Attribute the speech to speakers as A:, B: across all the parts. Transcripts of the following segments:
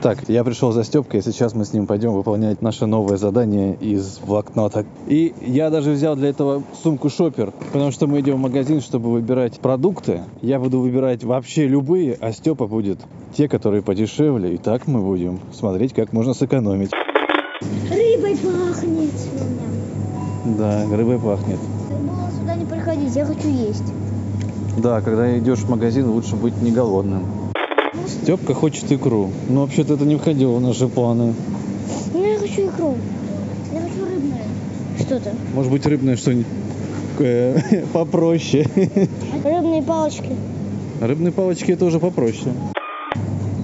A: Так, я пришел за Степкой, и сейчас мы с ним пойдем выполнять наше новое задание из блокнота. И я даже взял для этого сумку шопер, потому что мы идем в магазин, чтобы выбирать продукты. Я буду выбирать вообще любые, а Степа будет те, которые подешевле. И так мы будем смотреть, как можно сэкономить.
B: Рыбой пахнет.
A: Да, рыбой пахнет.
B: Думала сюда не приходить, я хочу есть.
A: Да, когда идешь в магазин, лучше быть не голодным. Степка хочет икру. Но вообще-то это не входило в наши планы.
B: Ну, я хочу икру. Я хочу рыбное. Что-то.
A: Может быть, рыбное что-нибудь э, попроще.
B: Рыбные палочки.
A: Рыбные палочки это уже попроще.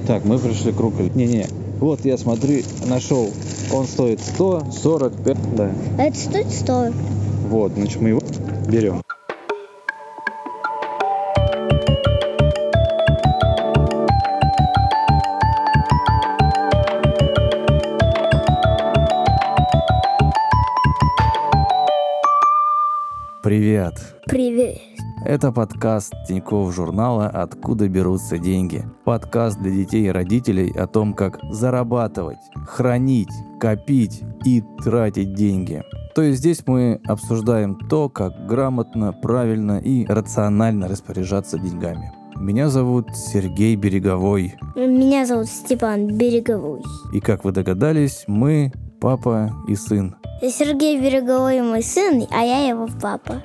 A: Так, мы пришли к руколь. Не-не, вот я смотри, нашел. Он стоит 145, да.
B: А это стоит 100.
A: Вот, значит мы его берем. Привет.
B: Привет.
A: Это подкаст Тинькофф журнала «Откуда берутся деньги». Подкаст для детей и родителей о том, как зарабатывать, хранить, копить и тратить деньги. То есть здесь мы обсуждаем то, как грамотно, правильно и рационально распоряжаться деньгами. Меня зовут Сергей Береговой.
B: Меня зовут Степан Береговой.
A: И как вы догадались, мы папа и сын.
B: Сергей Береговой мой сын, а я его папа.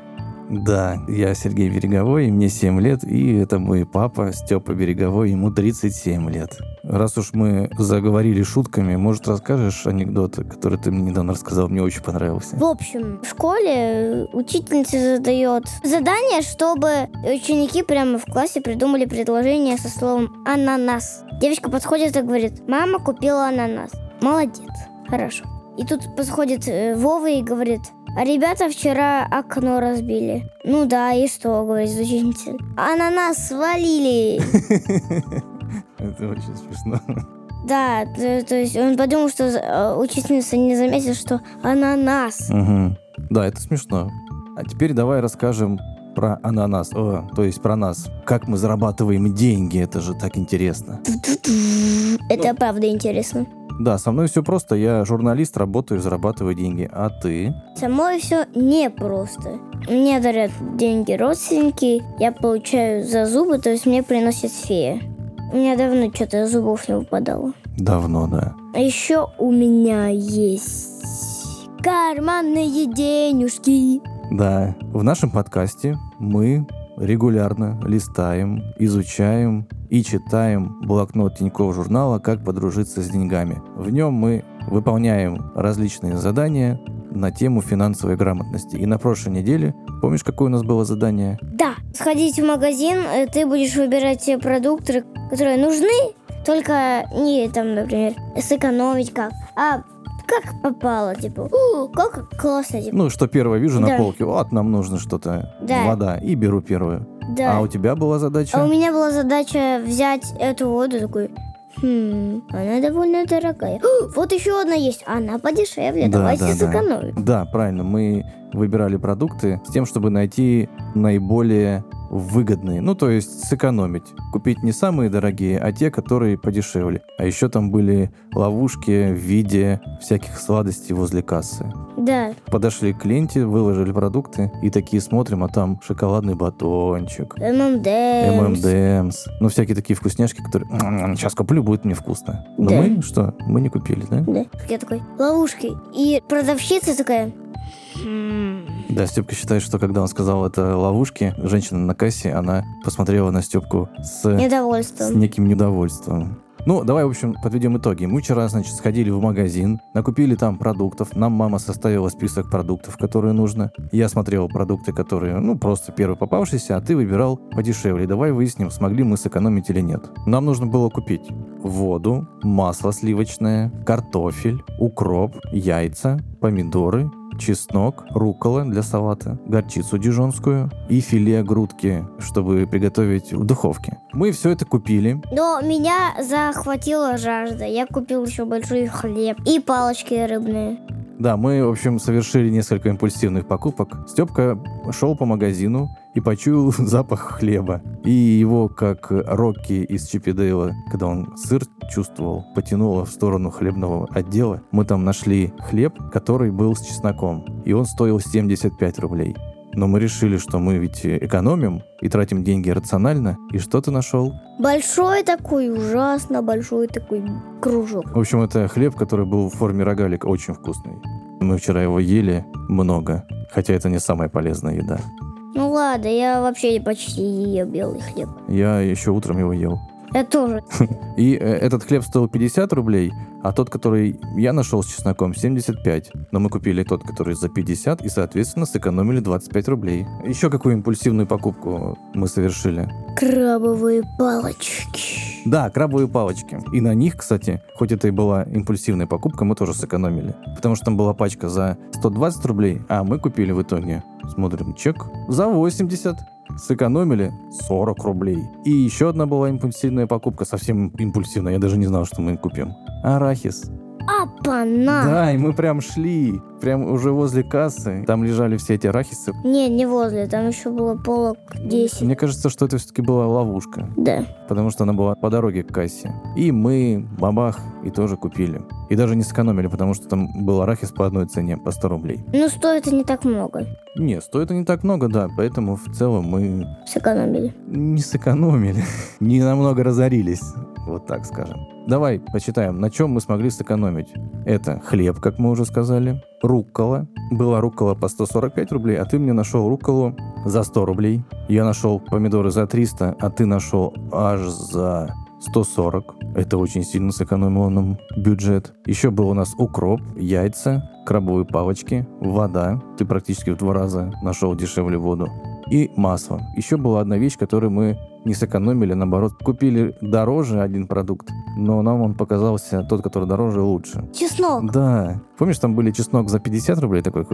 A: Да, я Сергей Береговой, мне 7 лет, и это мой папа Степа Береговой, ему 37 лет. Раз уж мы заговорили шутками, может расскажешь анекдот, который ты мне недавно рассказал, мне очень понравился.
B: В общем, в школе учительница задает задание, чтобы ученики прямо в классе придумали предложение со словом «ананас». Девочка подходит и говорит «мама купила ананас». Молодец, хорошо. И тут подходит э, Вова и говорит а ребята вчера окно разбили. Ну да, и что, говорит учительница. А на нас свалили.
A: Это очень смешно.
B: Да, то, то есть он подумал, что э, учительница не заметила, что ананас.
A: Угу. Да, это смешно. А теперь давай расскажем про ананас, О, то есть про нас. Как мы зарабатываем деньги, это же так интересно.
B: Это правда интересно.
A: Да, со мной все просто. Я журналист, работаю, зарабатываю деньги. А ты?
B: Со мной все непросто. Мне дарят деньги родственники, я получаю за зубы, то есть мне приносят фея. У меня давно что-то зубов не выпадало.
A: Давно, да.
B: А еще у меня есть карманные денежки.
A: Да, в нашем подкасте мы регулярно листаем, изучаем и читаем блокнот Тинькофф журнала «Как подружиться с деньгами». В нем мы выполняем различные задания на тему финансовой грамотности. И на прошлой неделе, помнишь, какое у нас было задание?
B: Да, сходить в магазин, э, ты будешь выбирать те продукты, которые нужны, только не там, например, сэкономить как, а как попало, типа, как классно, типа.
A: Ну, что первое вижу да. на полке, вот нам нужно что-то,
B: да.
A: вода, и беру первую.
B: Да.
A: А у тебя была задача?
B: А у меня была задача взять эту воду, такой, Хм, она довольно дорогая. вот еще одна есть. Она подешевле.
A: Да,
B: Давайте
A: да,
B: сэкономим.
A: Да. да, правильно. Мы выбирали продукты с тем, чтобы найти наиболее выгодные. Ну, то есть сэкономить. Купить не самые дорогие, а те, которые подешевле. А еще там были ловушки в виде всяких сладостей возле кассы.
B: Да.
A: Подошли к ленте, выложили продукты и такие смотрим, а там шоколадный батончик.
B: ММДМС.
A: ММДМС. Ну, всякие такие вкусняшки, которые сейчас куплю, будет мне вкусно. Но
B: да.
A: мы что? Мы не купили, да?
B: Да. Я такой, ловушки. И продавщица такая,
A: да, Степка считает, что когда он сказал это ловушки, женщина на кассе, она посмотрела на Степку с,
B: недовольством.
A: с неким недовольством. Ну, давай, в общем, подведем итоги. Мы вчера, значит, сходили в магазин, накупили там продуктов. Нам мама составила список продуктов, которые нужно. Я смотрел продукты, которые, ну, просто первый попавшийся, а ты выбирал подешевле. Давай выясним, смогли мы сэкономить или нет. Нам нужно было купить воду, масло сливочное, картофель, укроп, яйца, помидоры, чеснок, рукола для салата, горчицу дижонскую и филе грудки, чтобы приготовить в духовке. Мы все это купили.
B: Но меня захватила жажда. Я купил еще большой хлеб и палочки рыбные.
A: Да, мы, в общем, совершили несколько импульсивных покупок. Степка шел по магазину и почуял запах хлеба. И его, как Рокки из Дейла, когда он сыр чувствовал, потянуло в сторону хлебного отдела. Мы там нашли хлеб, который был с чесноком, и он стоил 75 рублей. Но мы решили, что мы ведь экономим и тратим деньги рационально. И что ты нашел?
B: Большой такой, ужасно большой такой кружок.
A: В общем, это хлеб, который был в форме рогалика, очень вкусный. Мы вчера его ели много, хотя это не самая полезная еда.
B: Ну ладно, я вообще почти не ел белый хлеб.
A: Я еще утром его ел.
B: Я тоже.
A: И э, этот хлеб стоил 50 рублей, а тот, который я нашел с чесноком, 75. Но мы купили тот, который за 50, и, соответственно, сэкономили 25 рублей. Еще какую импульсивную покупку мы совершили?
B: Крабовые палочки.
A: Да, крабовые палочки. И на них, кстати, хоть это и была импульсивная покупка, мы тоже сэкономили. Потому что там была пачка за 120 рублей, а мы купили в итоге, смотрим, чек, за 80 сэкономили 40 рублей. И еще одна была импульсивная покупка, совсем импульсивная, я даже не знал, что мы купим. Арахис.
B: Апана!
A: Да, и мы прям шли, прям уже возле кассы. Там лежали все эти арахисы.
B: Не, не возле, там еще было полок 10.
A: Мне кажется, что это все-таки была ловушка,
B: Да.
A: потому что она была по дороге к кассе. И мы, бабах, и тоже купили. И даже не сэкономили, потому что там был арахис по одной цене, по 100 рублей.
B: Ну, стоит это не так много.
A: Не, стоит не так много, да, поэтому в целом мы
B: Сэкономили.
A: не сэкономили, не намного разорились, вот так скажем. Давай почитаем, на чем мы смогли сэкономить. Это хлеб, как мы уже сказали, руккола. Была руккола по 145 рублей, а ты мне нашел рукколу за 100 рублей. Я нашел помидоры за 300, а ты нашел аж за 140. Это очень сильно сэкономило нам бюджет. Еще был у нас укроп, яйца, крабовые палочки, вода. Ты практически в два раза нашел дешевле воду. И масло. Еще была одна вещь, которую мы не сэкономили, наоборот, купили дороже один продукт, но нам он показался тот, который дороже, лучше.
B: Чеснок.
A: Да. Помнишь, там были чеснок за 50 рублей такой,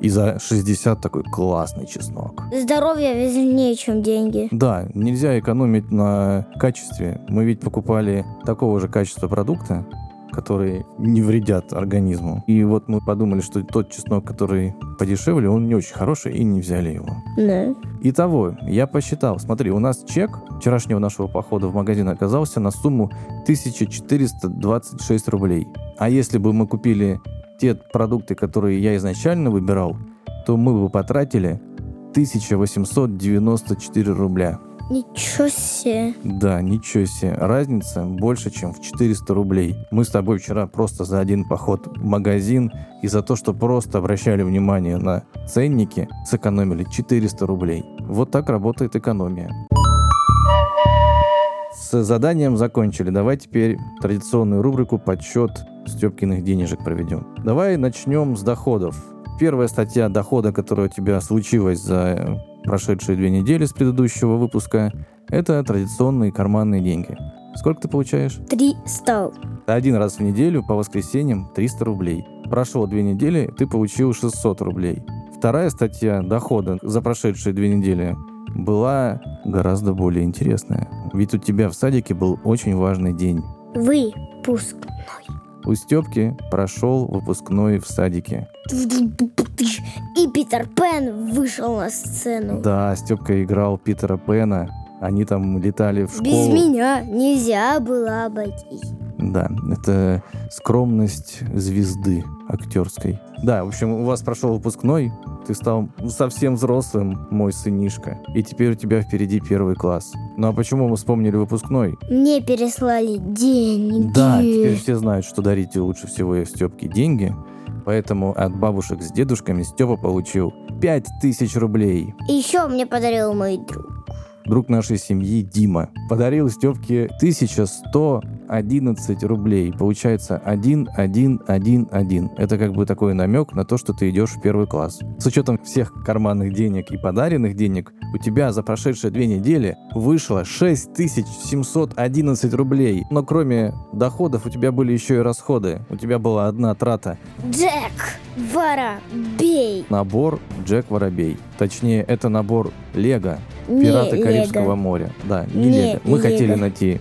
A: и за 60 такой классный чеснок.
B: Здоровье важнее, чем деньги.
A: Да, нельзя экономить на качестве. Мы ведь покупали такого же качества продукта, которые не вредят организму. И вот мы подумали, что тот чеснок, который подешевле, он не очень хороший, и не взяли его.
B: Да.
A: Итого, я посчитал. Смотри, у нас чек вчерашнего нашего похода в магазин оказался на сумму 1426 рублей. А если бы мы купили те продукты, которые я изначально выбирал, то мы бы потратили 1894 рубля.
B: Ничего себе.
A: Да, ничего себе. Разница больше, чем в 400 рублей. Мы с тобой вчера просто за один поход в магазин и за то, что просто обращали внимание на ценники, сэкономили 400 рублей. Вот так работает экономия. С заданием закончили. Давай теперь традиционную рубрику «Подсчет Степкиных денежек» проведем. Давай начнем с доходов. Первая статья дохода, которая у тебя случилась за прошедшие две недели с предыдущего выпуска, это традиционные карманные деньги. Сколько ты получаешь?
B: 300.
A: Один раз в неделю по воскресеньям 300 рублей. Прошло две недели, ты получил 600 рублей. Вторая статья дохода за прошедшие две недели была гораздо более интересная. Ведь у тебя в садике был очень важный день.
B: Выпуск.
A: У Степки прошел выпускной в садике.
B: И Питер Пен вышел на сцену.
A: Да, Степка играл Питера Пена. Они там летали в школу.
B: Без меня нельзя было обойтись.
A: Да, это скромность звезды актерской. Да, в общем, у вас прошел выпускной, ты стал совсем взрослым, мой сынишка, и теперь у тебя впереди первый класс. Ну а почему мы вспомнили выпускной?
B: Мне переслали деньги.
A: Да, теперь все знают, что дарите лучше всего Степке деньги, поэтому от бабушек с дедушками Степа получил 5000 рублей.
B: И еще мне подарил мой друг.
A: Друг нашей семьи Дима подарил Степке 1111 рублей. Получается 1111. Это как бы такой намек на то, что ты идешь в первый класс. С учетом всех карманных денег и подаренных денег, у тебя за прошедшие две недели вышло 6711 рублей. Но кроме доходов у тебя были еще и расходы. У тебя была одна трата.
B: Джек Воробей.
A: Набор Джек Воробей. Точнее, это набор Лего.
B: Не
A: Пираты
B: Лего.
A: Карибского моря. Да, не,
B: Не
A: Лего. Мы
B: Лего.
A: хотели найти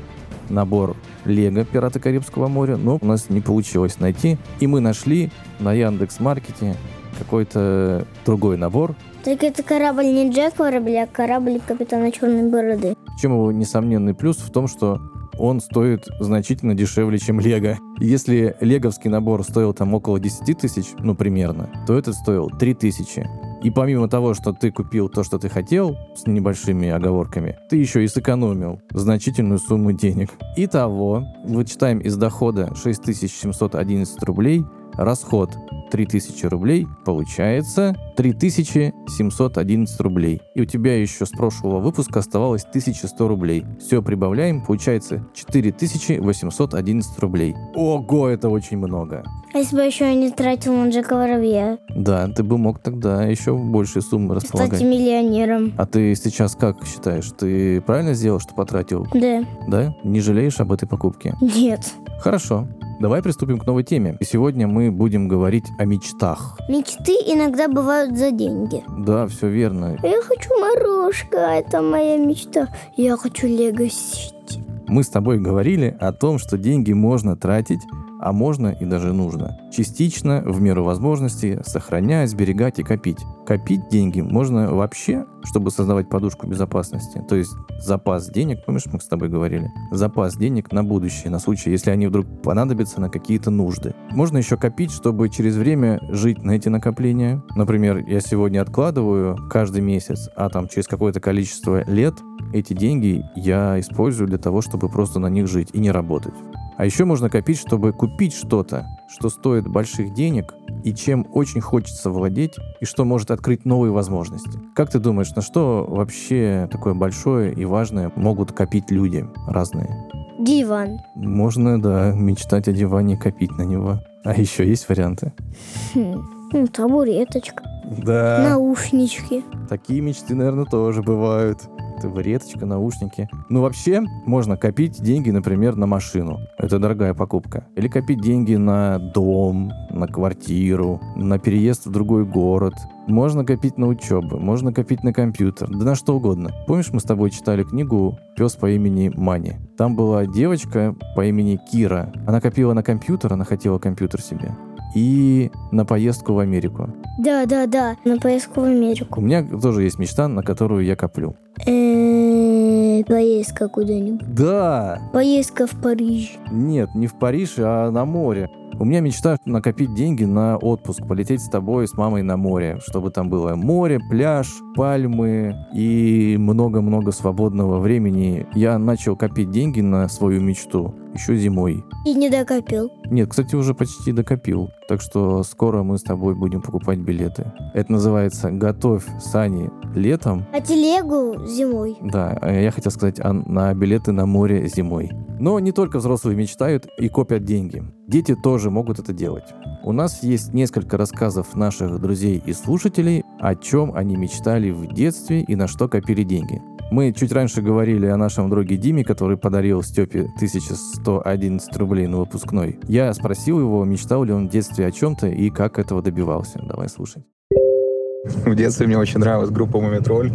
A: набор Лего Пираты Карибского моря, но у нас не получилось найти. И мы нашли на Яндекс Маркете какой-то другой набор.
B: Только это корабль не Джек Воробей, а корабль капитана Черной Бороды.
A: Чем его несомненный плюс в том, что он стоит значительно дешевле, чем Лего. Если леговский набор стоил там около 10 тысяч, ну примерно, то этот стоил 3 тысячи. И помимо того, что ты купил то, что ты хотел, с небольшими оговорками, ты еще и сэкономил значительную сумму денег. Итого, вычитаем из дохода 6711 рублей, расход 3000 рублей, получается 3711 рублей. И у тебя еще с прошлого выпуска оставалось 1100 рублей. Все прибавляем, получается 4811 рублей. Ого, это очень много.
B: А если бы еще не тратил на Джека Воробья?
A: Да, ты бы мог тогда еще большие суммы располагать.
B: Стать миллионером.
A: А ты сейчас как считаешь? Ты правильно сделал, что потратил?
B: Да.
A: Да? Не жалеешь об этой покупке?
B: Нет.
A: Хорошо. Давай приступим к новой теме. И сегодня мы будем говорить о мечтах.
B: Мечты иногда бывают за деньги.
A: Да, все верно.
B: Я хочу морожка, это моя мечта. Я хочу Лего Сити.
A: Мы с тобой говорили о том, что деньги можно тратить а можно и даже нужно. Частично, в меру возможностей, сохранять, сберегать и копить. Копить деньги можно вообще, чтобы создавать подушку безопасности. То есть запас денег, помнишь, мы с тобой говорили? Запас денег на будущее, на случай, если они вдруг понадобятся на какие-то нужды. Можно еще копить, чтобы через время жить на эти накопления. Например, я сегодня откладываю каждый месяц, а там через какое-то количество лет эти деньги я использую для того, чтобы просто на них жить и не работать. А еще можно копить, чтобы купить что-то, что стоит больших денег и чем очень хочется владеть, и что может открыть новые возможности. Как ты думаешь, на что вообще такое большое и важное могут копить люди разные?
B: Диван.
A: Можно, да, мечтать о диване и копить на него. А еще есть варианты?
B: Хм. Ну, табуреточка.
A: Да.
B: Наушнички.
A: Такие мечты, наверное, тоже бывают табуреточка, наушники. Ну, вообще, можно копить деньги, например, на машину. Это дорогая покупка. Или копить деньги на дом, на квартиру, на переезд в другой город. Можно копить на учебу, можно копить на компьютер, да на что угодно. Помнишь, мы с тобой читали книгу «Пес по имени Мани»? Там была девочка по имени Кира. Она копила на компьютер, она хотела компьютер себе и на поездку в Америку.
B: Да, да, да, на поездку в Америку.
A: У меня тоже есть мечта, на которую я коплю.
B: Э, поездка куда-нибудь.
A: Да.
B: Поездка в Париж.
A: Нет, не в Париж, а на море. У меня мечта накопить деньги на отпуск, полететь с тобой, с мамой на море, чтобы там было море, пляж, пальмы и много-много свободного времени. Я начал копить деньги на свою мечту еще зимой.
B: И не докопил.
A: Нет, кстати, уже почти докопил. Так что скоро мы с тобой будем покупать билеты. Это называется «Готовь сани летом».
B: А телегу зимой.
A: Да, а я хотел сказать а на билеты на море зимой. Но не только взрослые мечтают и копят деньги. Дети тоже могут это делать. У нас есть несколько рассказов наших друзей и слушателей, о чем они мечтали в детстве и на что копили деньги. Мы чуть раньше говорили о нашем друге Диме, который подарил Степе 1111 рублей на выпускной. Я спросил его, мечтал ли он в детстве о чем-то и как этого добивался. Давай слушать.
C: В детстве мне очень нравилась группа Мумитроль,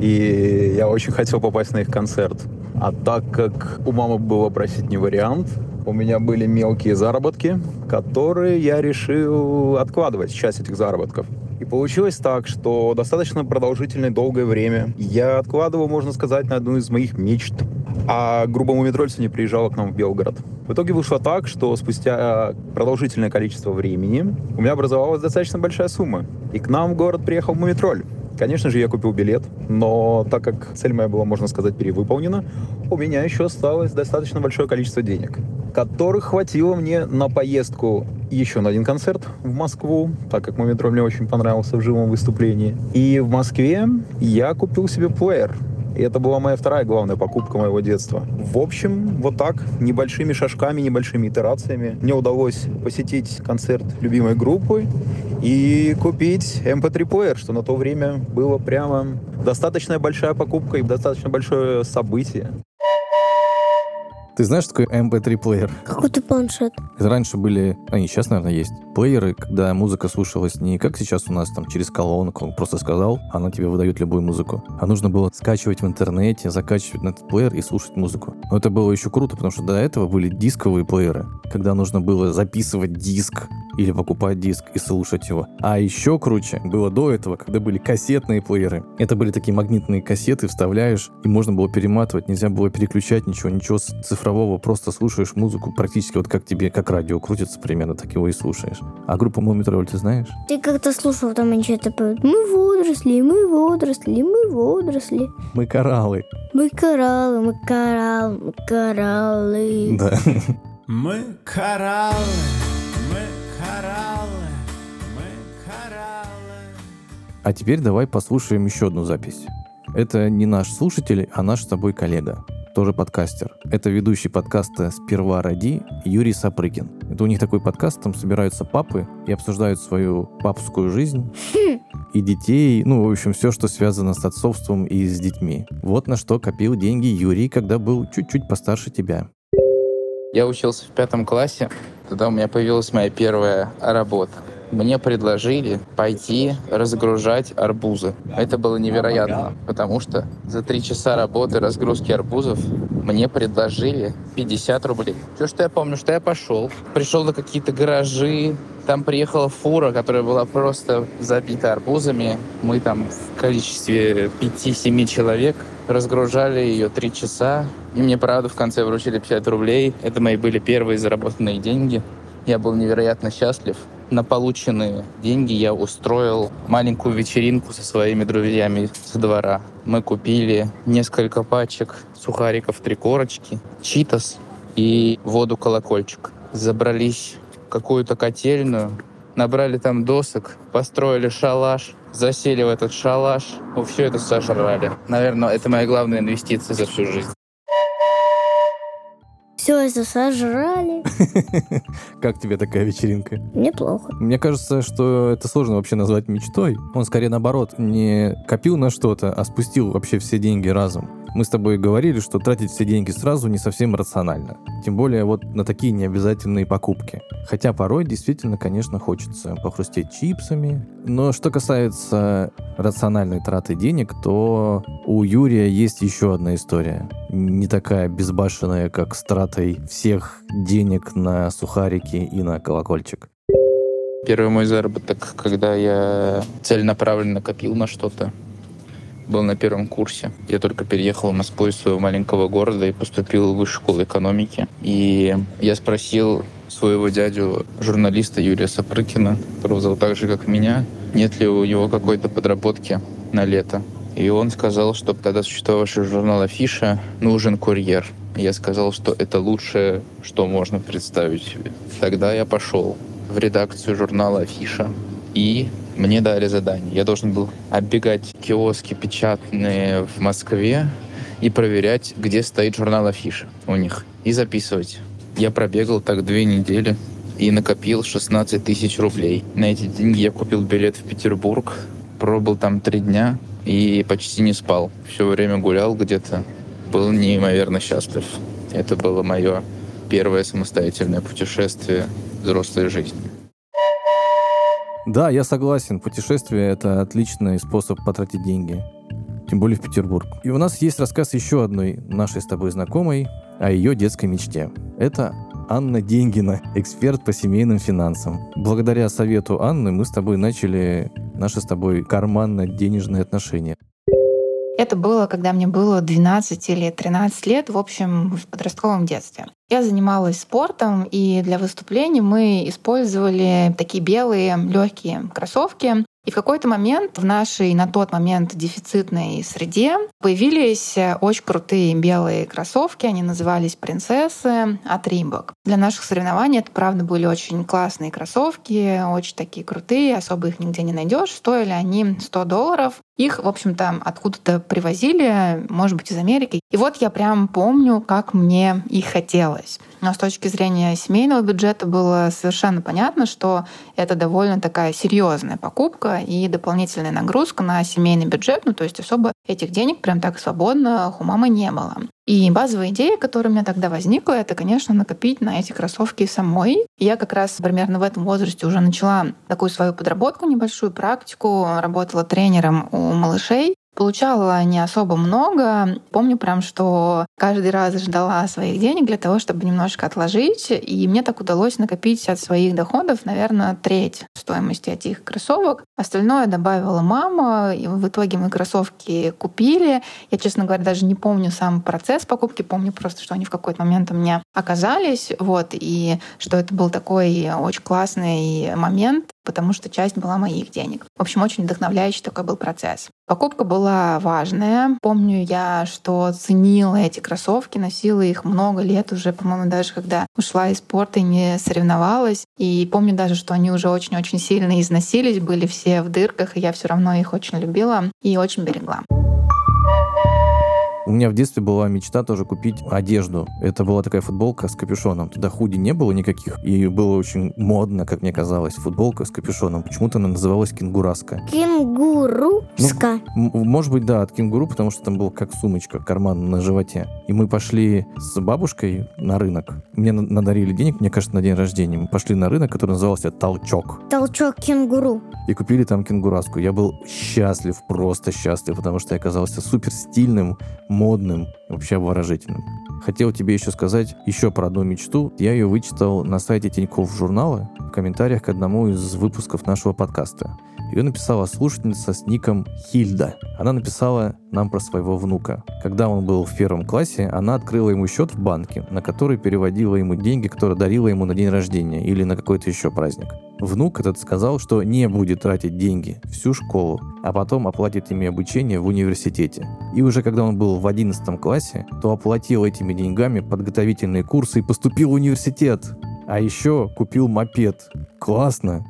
C: и я очень хотел попасть на их концерт. А так как у мамы было просить не вариант, у меня были мелкие заработки, которые я решил откладывать, часть этих заработков. И получилось так, что достаточно продолжительное долгое время я откладывал, можно сказать, на одну из моих мечт. А группа Мумитроль не приезжала к нам в Белгород. В итоге вышло так, что спустя продолжительное количество времени у меня образовалась достаточно большая сумма. И к нам в город приехал Мумитроль. Конечно же, я купил билет, но так как цель моя была, можно сказать, перевыполнена, у меня еще осталось достаточно большое количество денег, которых хватило мне на поездку еще на один концерт в Москву, так как Мумитроль мне очень понравился в живом выступлении. И в Москве я купил себе плеер и это была моя вторая главная покупка моего детства. В общем, вот так, небольшими шажками, небольшими итерациями мне удалось посетить концерт любимой группы и купить MP3-плеер, что на то время было прямо достаточно большая покупка и достаточно большое событие.
A: Ты знаешь, что такое MP3-плеер?
B: Какой-то планшет.
A: Это раньше были, они сейчас, наверное, есть, плееры, когда музыка слушалась не как сейчас у нас там через колонку, он просто сказал, она тебе выдает любую музыку. А нужно было скачивать в интернете, закачивать на этот плеер и слушать музыку. Но это было еще круто, потому что до этого были дисковые плееры, когда нужно было записывать диск или покупать диск и слушать его. А еще круче было до этого, когда были кассетные плееры. Это были такие магнитные кассеты, вставляешь, и можно было перематывать, нельзя было переключать ничего, ничего цифрового, просто слушаешь музыку практически вот как тебе, как радио крутится примерно, так его и слушаешь. А группу Мумитроль ты знаешь?
B: Ты как-то слушал, там они что-то поют. Мы водоросли, мы водоросли, мы водоросли.
A: Мы кораллы.
B: Мы кораллы, мы кораллы, мы кораллы.
A: Да.
D: Мы кораллы, мы кораллы, мы кораллы.
A: А теперь давай послушаем еще одну запись. Это не наш слушатель, а наш с тобой коллега, тоже подкастер. Это ведущий подкаста «Сперва ради» Юрий Сапрыкин. Это у них такой подкаст, там собираются папы и обсуждают свою папскую жизнь и детей, ну, в общем, все, что связано с отцовством и с детьми. Вот на что копил деньги Юрий, когда был чуть-чуть постарше тебя.
E: Я учился в пятом классе, тогда у меня появилась моя первая работа. Мне предложили пойти разгружать арбузы. Это было невероятно, потому что за три часа работы разгрузки арбузов мне предложили 50 рублей. Все, что я помню, что я пошел, пришел на какие-то гаражи, там приехала фура, которая была просто забита арбузами. Мы там в количестве 5-7 человек разгружали ее три часа. И мне, правда, в конце вручили 50 рублей. Это мои были первые заработанные деньги. Я был невероятно счастлив. На полученные деньги я устроил маленькую вечеринку со своими друзьями со двора. Мы купили несколько пачек сухариков три корочки, читос и воду-колокольчик. Забрались в какую-то котельную, набрали там досок, построили шалаш, засели в этот шалаш, ну, все это сожрали. Наверное, это моя главная инвестиция за всю жизнь.
B: Все это сожрали.
A: Как тебе такая вечеринка?
B: Неплохо.
A: Мне кажется, что это сложно вообще назвать мечтой. Он скорее наоборот не копил на что-то, а спустил вообще все деньги разом. Мы с тобой говорили, что тратить все деньги сразу не совсем рационально. Тем более вот на такие необязательные покупки. Хотя порой действительно, конечно, хочется похрустеть чипсами. Но что касается рациональной траты денег, то у Юрия есть еще одна история. Не такая безбашенная, как с тратой всех денег на сухарики и на колокольчик.
E: Первый мой заработок, когда я целенаправленно копил на что-то, был на первом курсе. Я только переехал в Москву из своего маленького города и поступил в высшую школу экономики. И я спросил своего дядю, журналиста Юрия Сапрыкина, которого зовут так же, как меня, нет ли у него какой-то подработки на лето. И он сказал, что тогда существовавший журнал «Афиша» нужен курьер. Я сказал, что это лучшее, что можно представить себе. Тогда я пошел в редакцию журнала «Афиша» и мне дали задание. Я должен был оббегать киоски печатные в Москве и проверять, где стоит журнал «Афиша» у них, и записывать. Я пробегал так две недели и накопил 16 тысяч рублей. На эти деньги я купил билет в Петербург, пробыл там три дня и почти не спал. Все время гулял где-то, был неимоверно счастлив. Это было мое первое самостоятельное путешествие взрослой жизни.
A: Да, я согласен. Путешествие — это отличный способ потратить деньги. Тем более в Петербург. И у нас есть рассказ еще одной нашей с тобой знакомой о ее детской мечте. Это Анна Деньгина, эксперт по семейным финансам. Благодаря совету Анны мы с тобой начали наши с тобой карманно-денежные отношения.
F: Это было, когда мне было 12 или 13 лет, в общем, в подростковом детстве. Я занималась спортом, и для выступлений мы использовали такие белые легкие кроссовки. И в какой-то момент в нашей на тот момент дефицитной среде появились очень крутые белые кроссовки. Они назывались «Принцессы» от Римбок. Для наших соревнований это, правда, были очень классные кроссовки, очень такие крутые, особо их нигде не найдешь. Стоили они 100 долларов. Их, в общем-то, откуда-то привозили, может быть, из Америки. И вот я прям помню, как мне их хотелось. Но с точки зрения семейного бюджета было совершенно понятно, что это довольно такая серьезная покупка и дополнительная нагрузка на семейный бюджет. Ну, то есть особо этих денег прям так свободно у мамы не было. И базовая идея, которая у меня тогда возникла, это, конечно, накопить на эти кроссовки самой. Я как раз примерно в этом возрасте уже начала такую свою подработку, небольшую практику, работала тренером у малышей. Получала не особо много. Помню прям, что каждый раз ждала своих денег для того, чтобы немножко отложить. И мне так удалось накопить от своих доходов, наверное, треть стоимости этих кроссовок. Остальное добавила мама. И в итоге мы кроссовки купили. Я, честно говоря, даже не помню сам процесс покупки. Помню просто, что они в какой-то момент у меня оказались. Вот, и что это был такой очень классный момент, потому что часть была моих денег. В общем, очень вдохновляющий такой был процесс. Покупка была важная. Помню я, что ценила эти кроссовки, носила их много лет уже, по-моему, даже когда ушла из спорта и не соревновалась. И помню даже, что они уже очень-очень сильно износились, были все в дырках, и я все равно их очень любила и очень берегла.
A: У меня в детстве была мечта тоже купить одежду. Это была такая футболка с капюшоном. Туда худи не было никаких. И было очень модно, как мне казалось, футболка с капюшоном. Почему-то она называлась кенгураска.
B: Кенгуруска.
A: Ну, может быть, да, от кенгуру, потому что там был как сумочка, карман на животе. И мы пошли с бабушкой на рынок. Мне на- надарили денег, мне кажется, на день рождения. Мы пошли на рынок, который назывался «Толчок».
B: Толчок кенгуру.
A: И купили там кенгураску. Я был счастлив, просто счастлив, потому что я оказался супер стильным, модным, вообще обворожительным. Хотел тебе еще сказать еще про одну мечту. Я ее вычитал на сайте Тинькофф журнала в комментариях к одному из выпусков нашего подкаста. Ее написала слушательница с ником Хильда. Она написала нам про своего внука. Когда он был в первом классе, она открыла ему счет в банке, на который переводила ему деньги, которые дарила ему на день рождения или на какой-то еще праздник. Внук этот сказал, что не будет тратить деньги всю школу, а потом оплатит ими обучение в университете. И уже когда он был в 11 классе, то оплатил этими деньгами подготовительные курсы и поступил в университет. А еще купил мопед. Классно.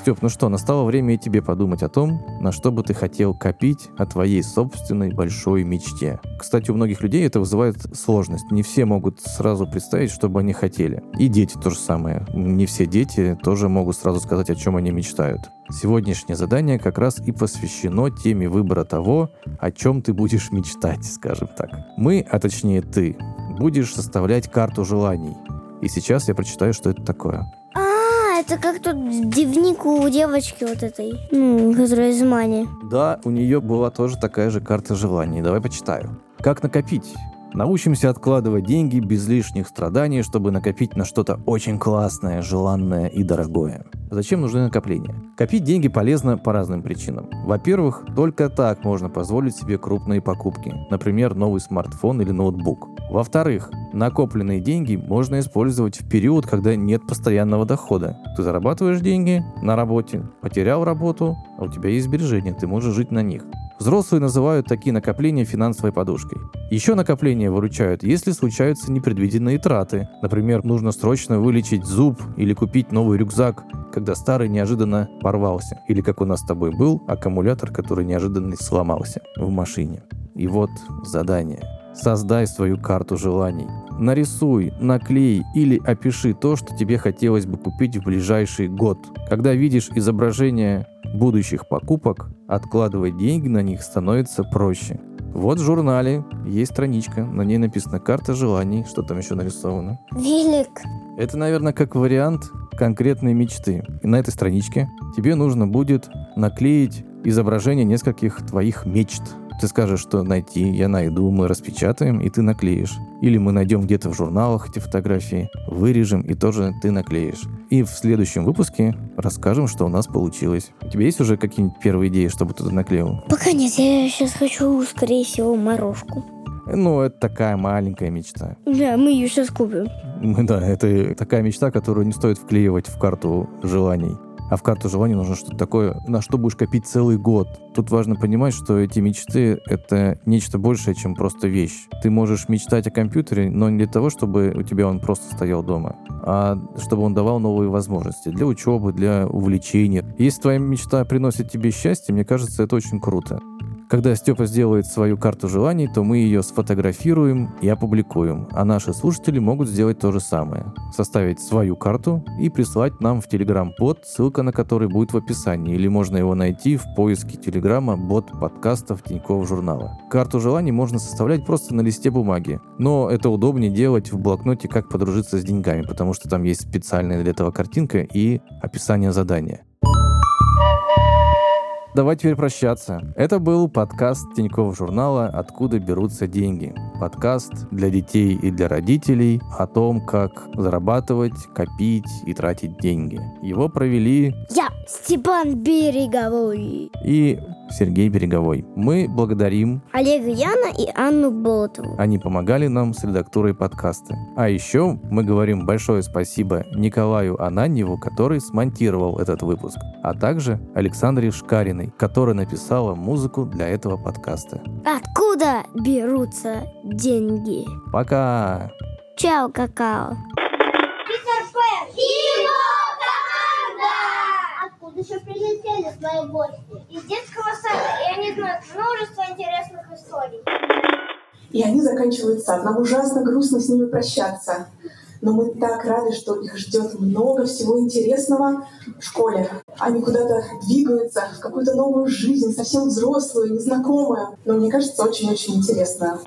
A: Степ, ну что, настало время и тебе подумать о том, на что бы ты хотел копить о твоей собственной большой мечте. Кстати, у многих людей это вызывает сложность. Не все могут сразу представить, что бы они хотели. И дети то же самое. Не все дети тоже могут сразу сказать, о чем они мечтают. Сегодняшнее задание как раз и посвящено теме выбора того, о чем ты будешь мечтать, скажем так. Мы, а точнее ты, будешь составлять карту желаний. И сейчас я прочитаю, что это такое.
B: Это как тот дневник у девочки вот этой, ну, которая из Мани.
A: Да, у нее была тоже такая же карта желаний. Давай почитаю. Как накопить? Научимся откладывать деньги без лишних страданий, чтобы накопить на что-то очень классное, желанное и дорогое. Зачем нужны накопления? Копить деньги полезно по разным причинам. Во-первых, только так можно позволить себе крупные покупки, например, новый смартфон или ноутбук. Во-вторых, накопленные деньги можно использовать в период, когда нет постоянного дохода. Ты зарабатываешь деньги на работе, потерял работу, а у тебя есть сбережения, ты можешь жить на них. Взрослые называют такие накопления финансовой подушкой. Еще накопления выручают, если случаются непредвиденные траты. Например, нужно срочно вылечить зуб или купить новый рюкзак, когда старый неожиданно порвался. Или как у нас с тобой был, аккумулятор, который неожиданно сломался в машине. И вот задание. Создай свою карту желаний. Нарисуй, наклей или опиши то, что тебе хотелось бы купить в ближайший год. Когда видишь изображение будущих покупок, откладывать деньги на них становится проще. Вот в журнале есть страничка, на ней написано «Карта желаний», что там еще нарисовано.
B: Велик.
A: Это, наверное, как вариант конкретной мечты. И на этой страничке тебе нужно будет наклеить изображение нескольких твоих мечт. Ты скажешь, что найти, я найду, мы распечатаем, и ты наклеишь. Или мы найдем где-то в журналах эти фотографии, вырежем, и тоже ты наклеишь. И в следующем выпуске расскажем, что у нас получилось. У тебя есть уже какие-нибудь первые идеи, чтобы туда наклеил?
B: Пока нет, я сейчас хочу, скорее всего, морожку.
A: Ну, это такая маленькая мечта.
B: Да, мы ее сейчас купим.
A: Да, это такая мечта, которую не стоит вклеивать в карту желаний. А в карту желаний нужно что-то такое, на что будешь копить целый год. Тут важно понимать, что эти мечты — это нечто большее, чем просто вещь. Ты можешь мечтать о компьютере, но не для того, чтобы у тебя он просто стоял дома, а чтобы он давал новые возможности для учебы, для увлечения. Если твоя мечта приносит тебе счастье, мне кажется, это очень круто. Когда Степа сделает свою карту желаний, то мы ее сфотографируем и опубликуем, а наши слушатели могут сделать то же самое. Составить свою карту и прислать нам в Telegram-бот, ссылка на который будет в описании, или можно его найти в поиске Телеграма бот подкастов Тинькофф журнала. Карту желаний можно составлять просто на листе бумаги, но это удобнее делать в блокноте «Как подружиться с деньгами», потому что там есть специальная для этого картинка и описание задания. Давай теперь прощаться. Это был подкаст Тинькофф журнала «Откуда берутся деньги». Подкаст для детей и для родителей о том, как зарабатывать, копить и тратить деньги. Его провели
B: Я Степан Береговой.
A: и Сергей Береговой. Мы благодарим,
B: Олега Яна и Анну Болотову.
A: они помогали нам с редактурой подкаста. А еще мы говорим большое спасибо Николаю Ананьеву, который смонтировал этот выпуск, а также Александре Шкариной, которая написала музыку для этого подкаста.
B: Откуда берутся деньги?
A: Пока!
B: Чао, какао.
G: Еще прилетели твои гости? Из детского сада, и они знают множество интересных историй.
H: И они заканчивают сад. Нам ужасно грустно с ними прощаться. Но мы так рады, что их ждет много всего интересного в школе. Они куда-то двигаются, в какую-то новую жизнь, совсем взрослую, незнакомую. Но мне кажется, очень-очень интересную.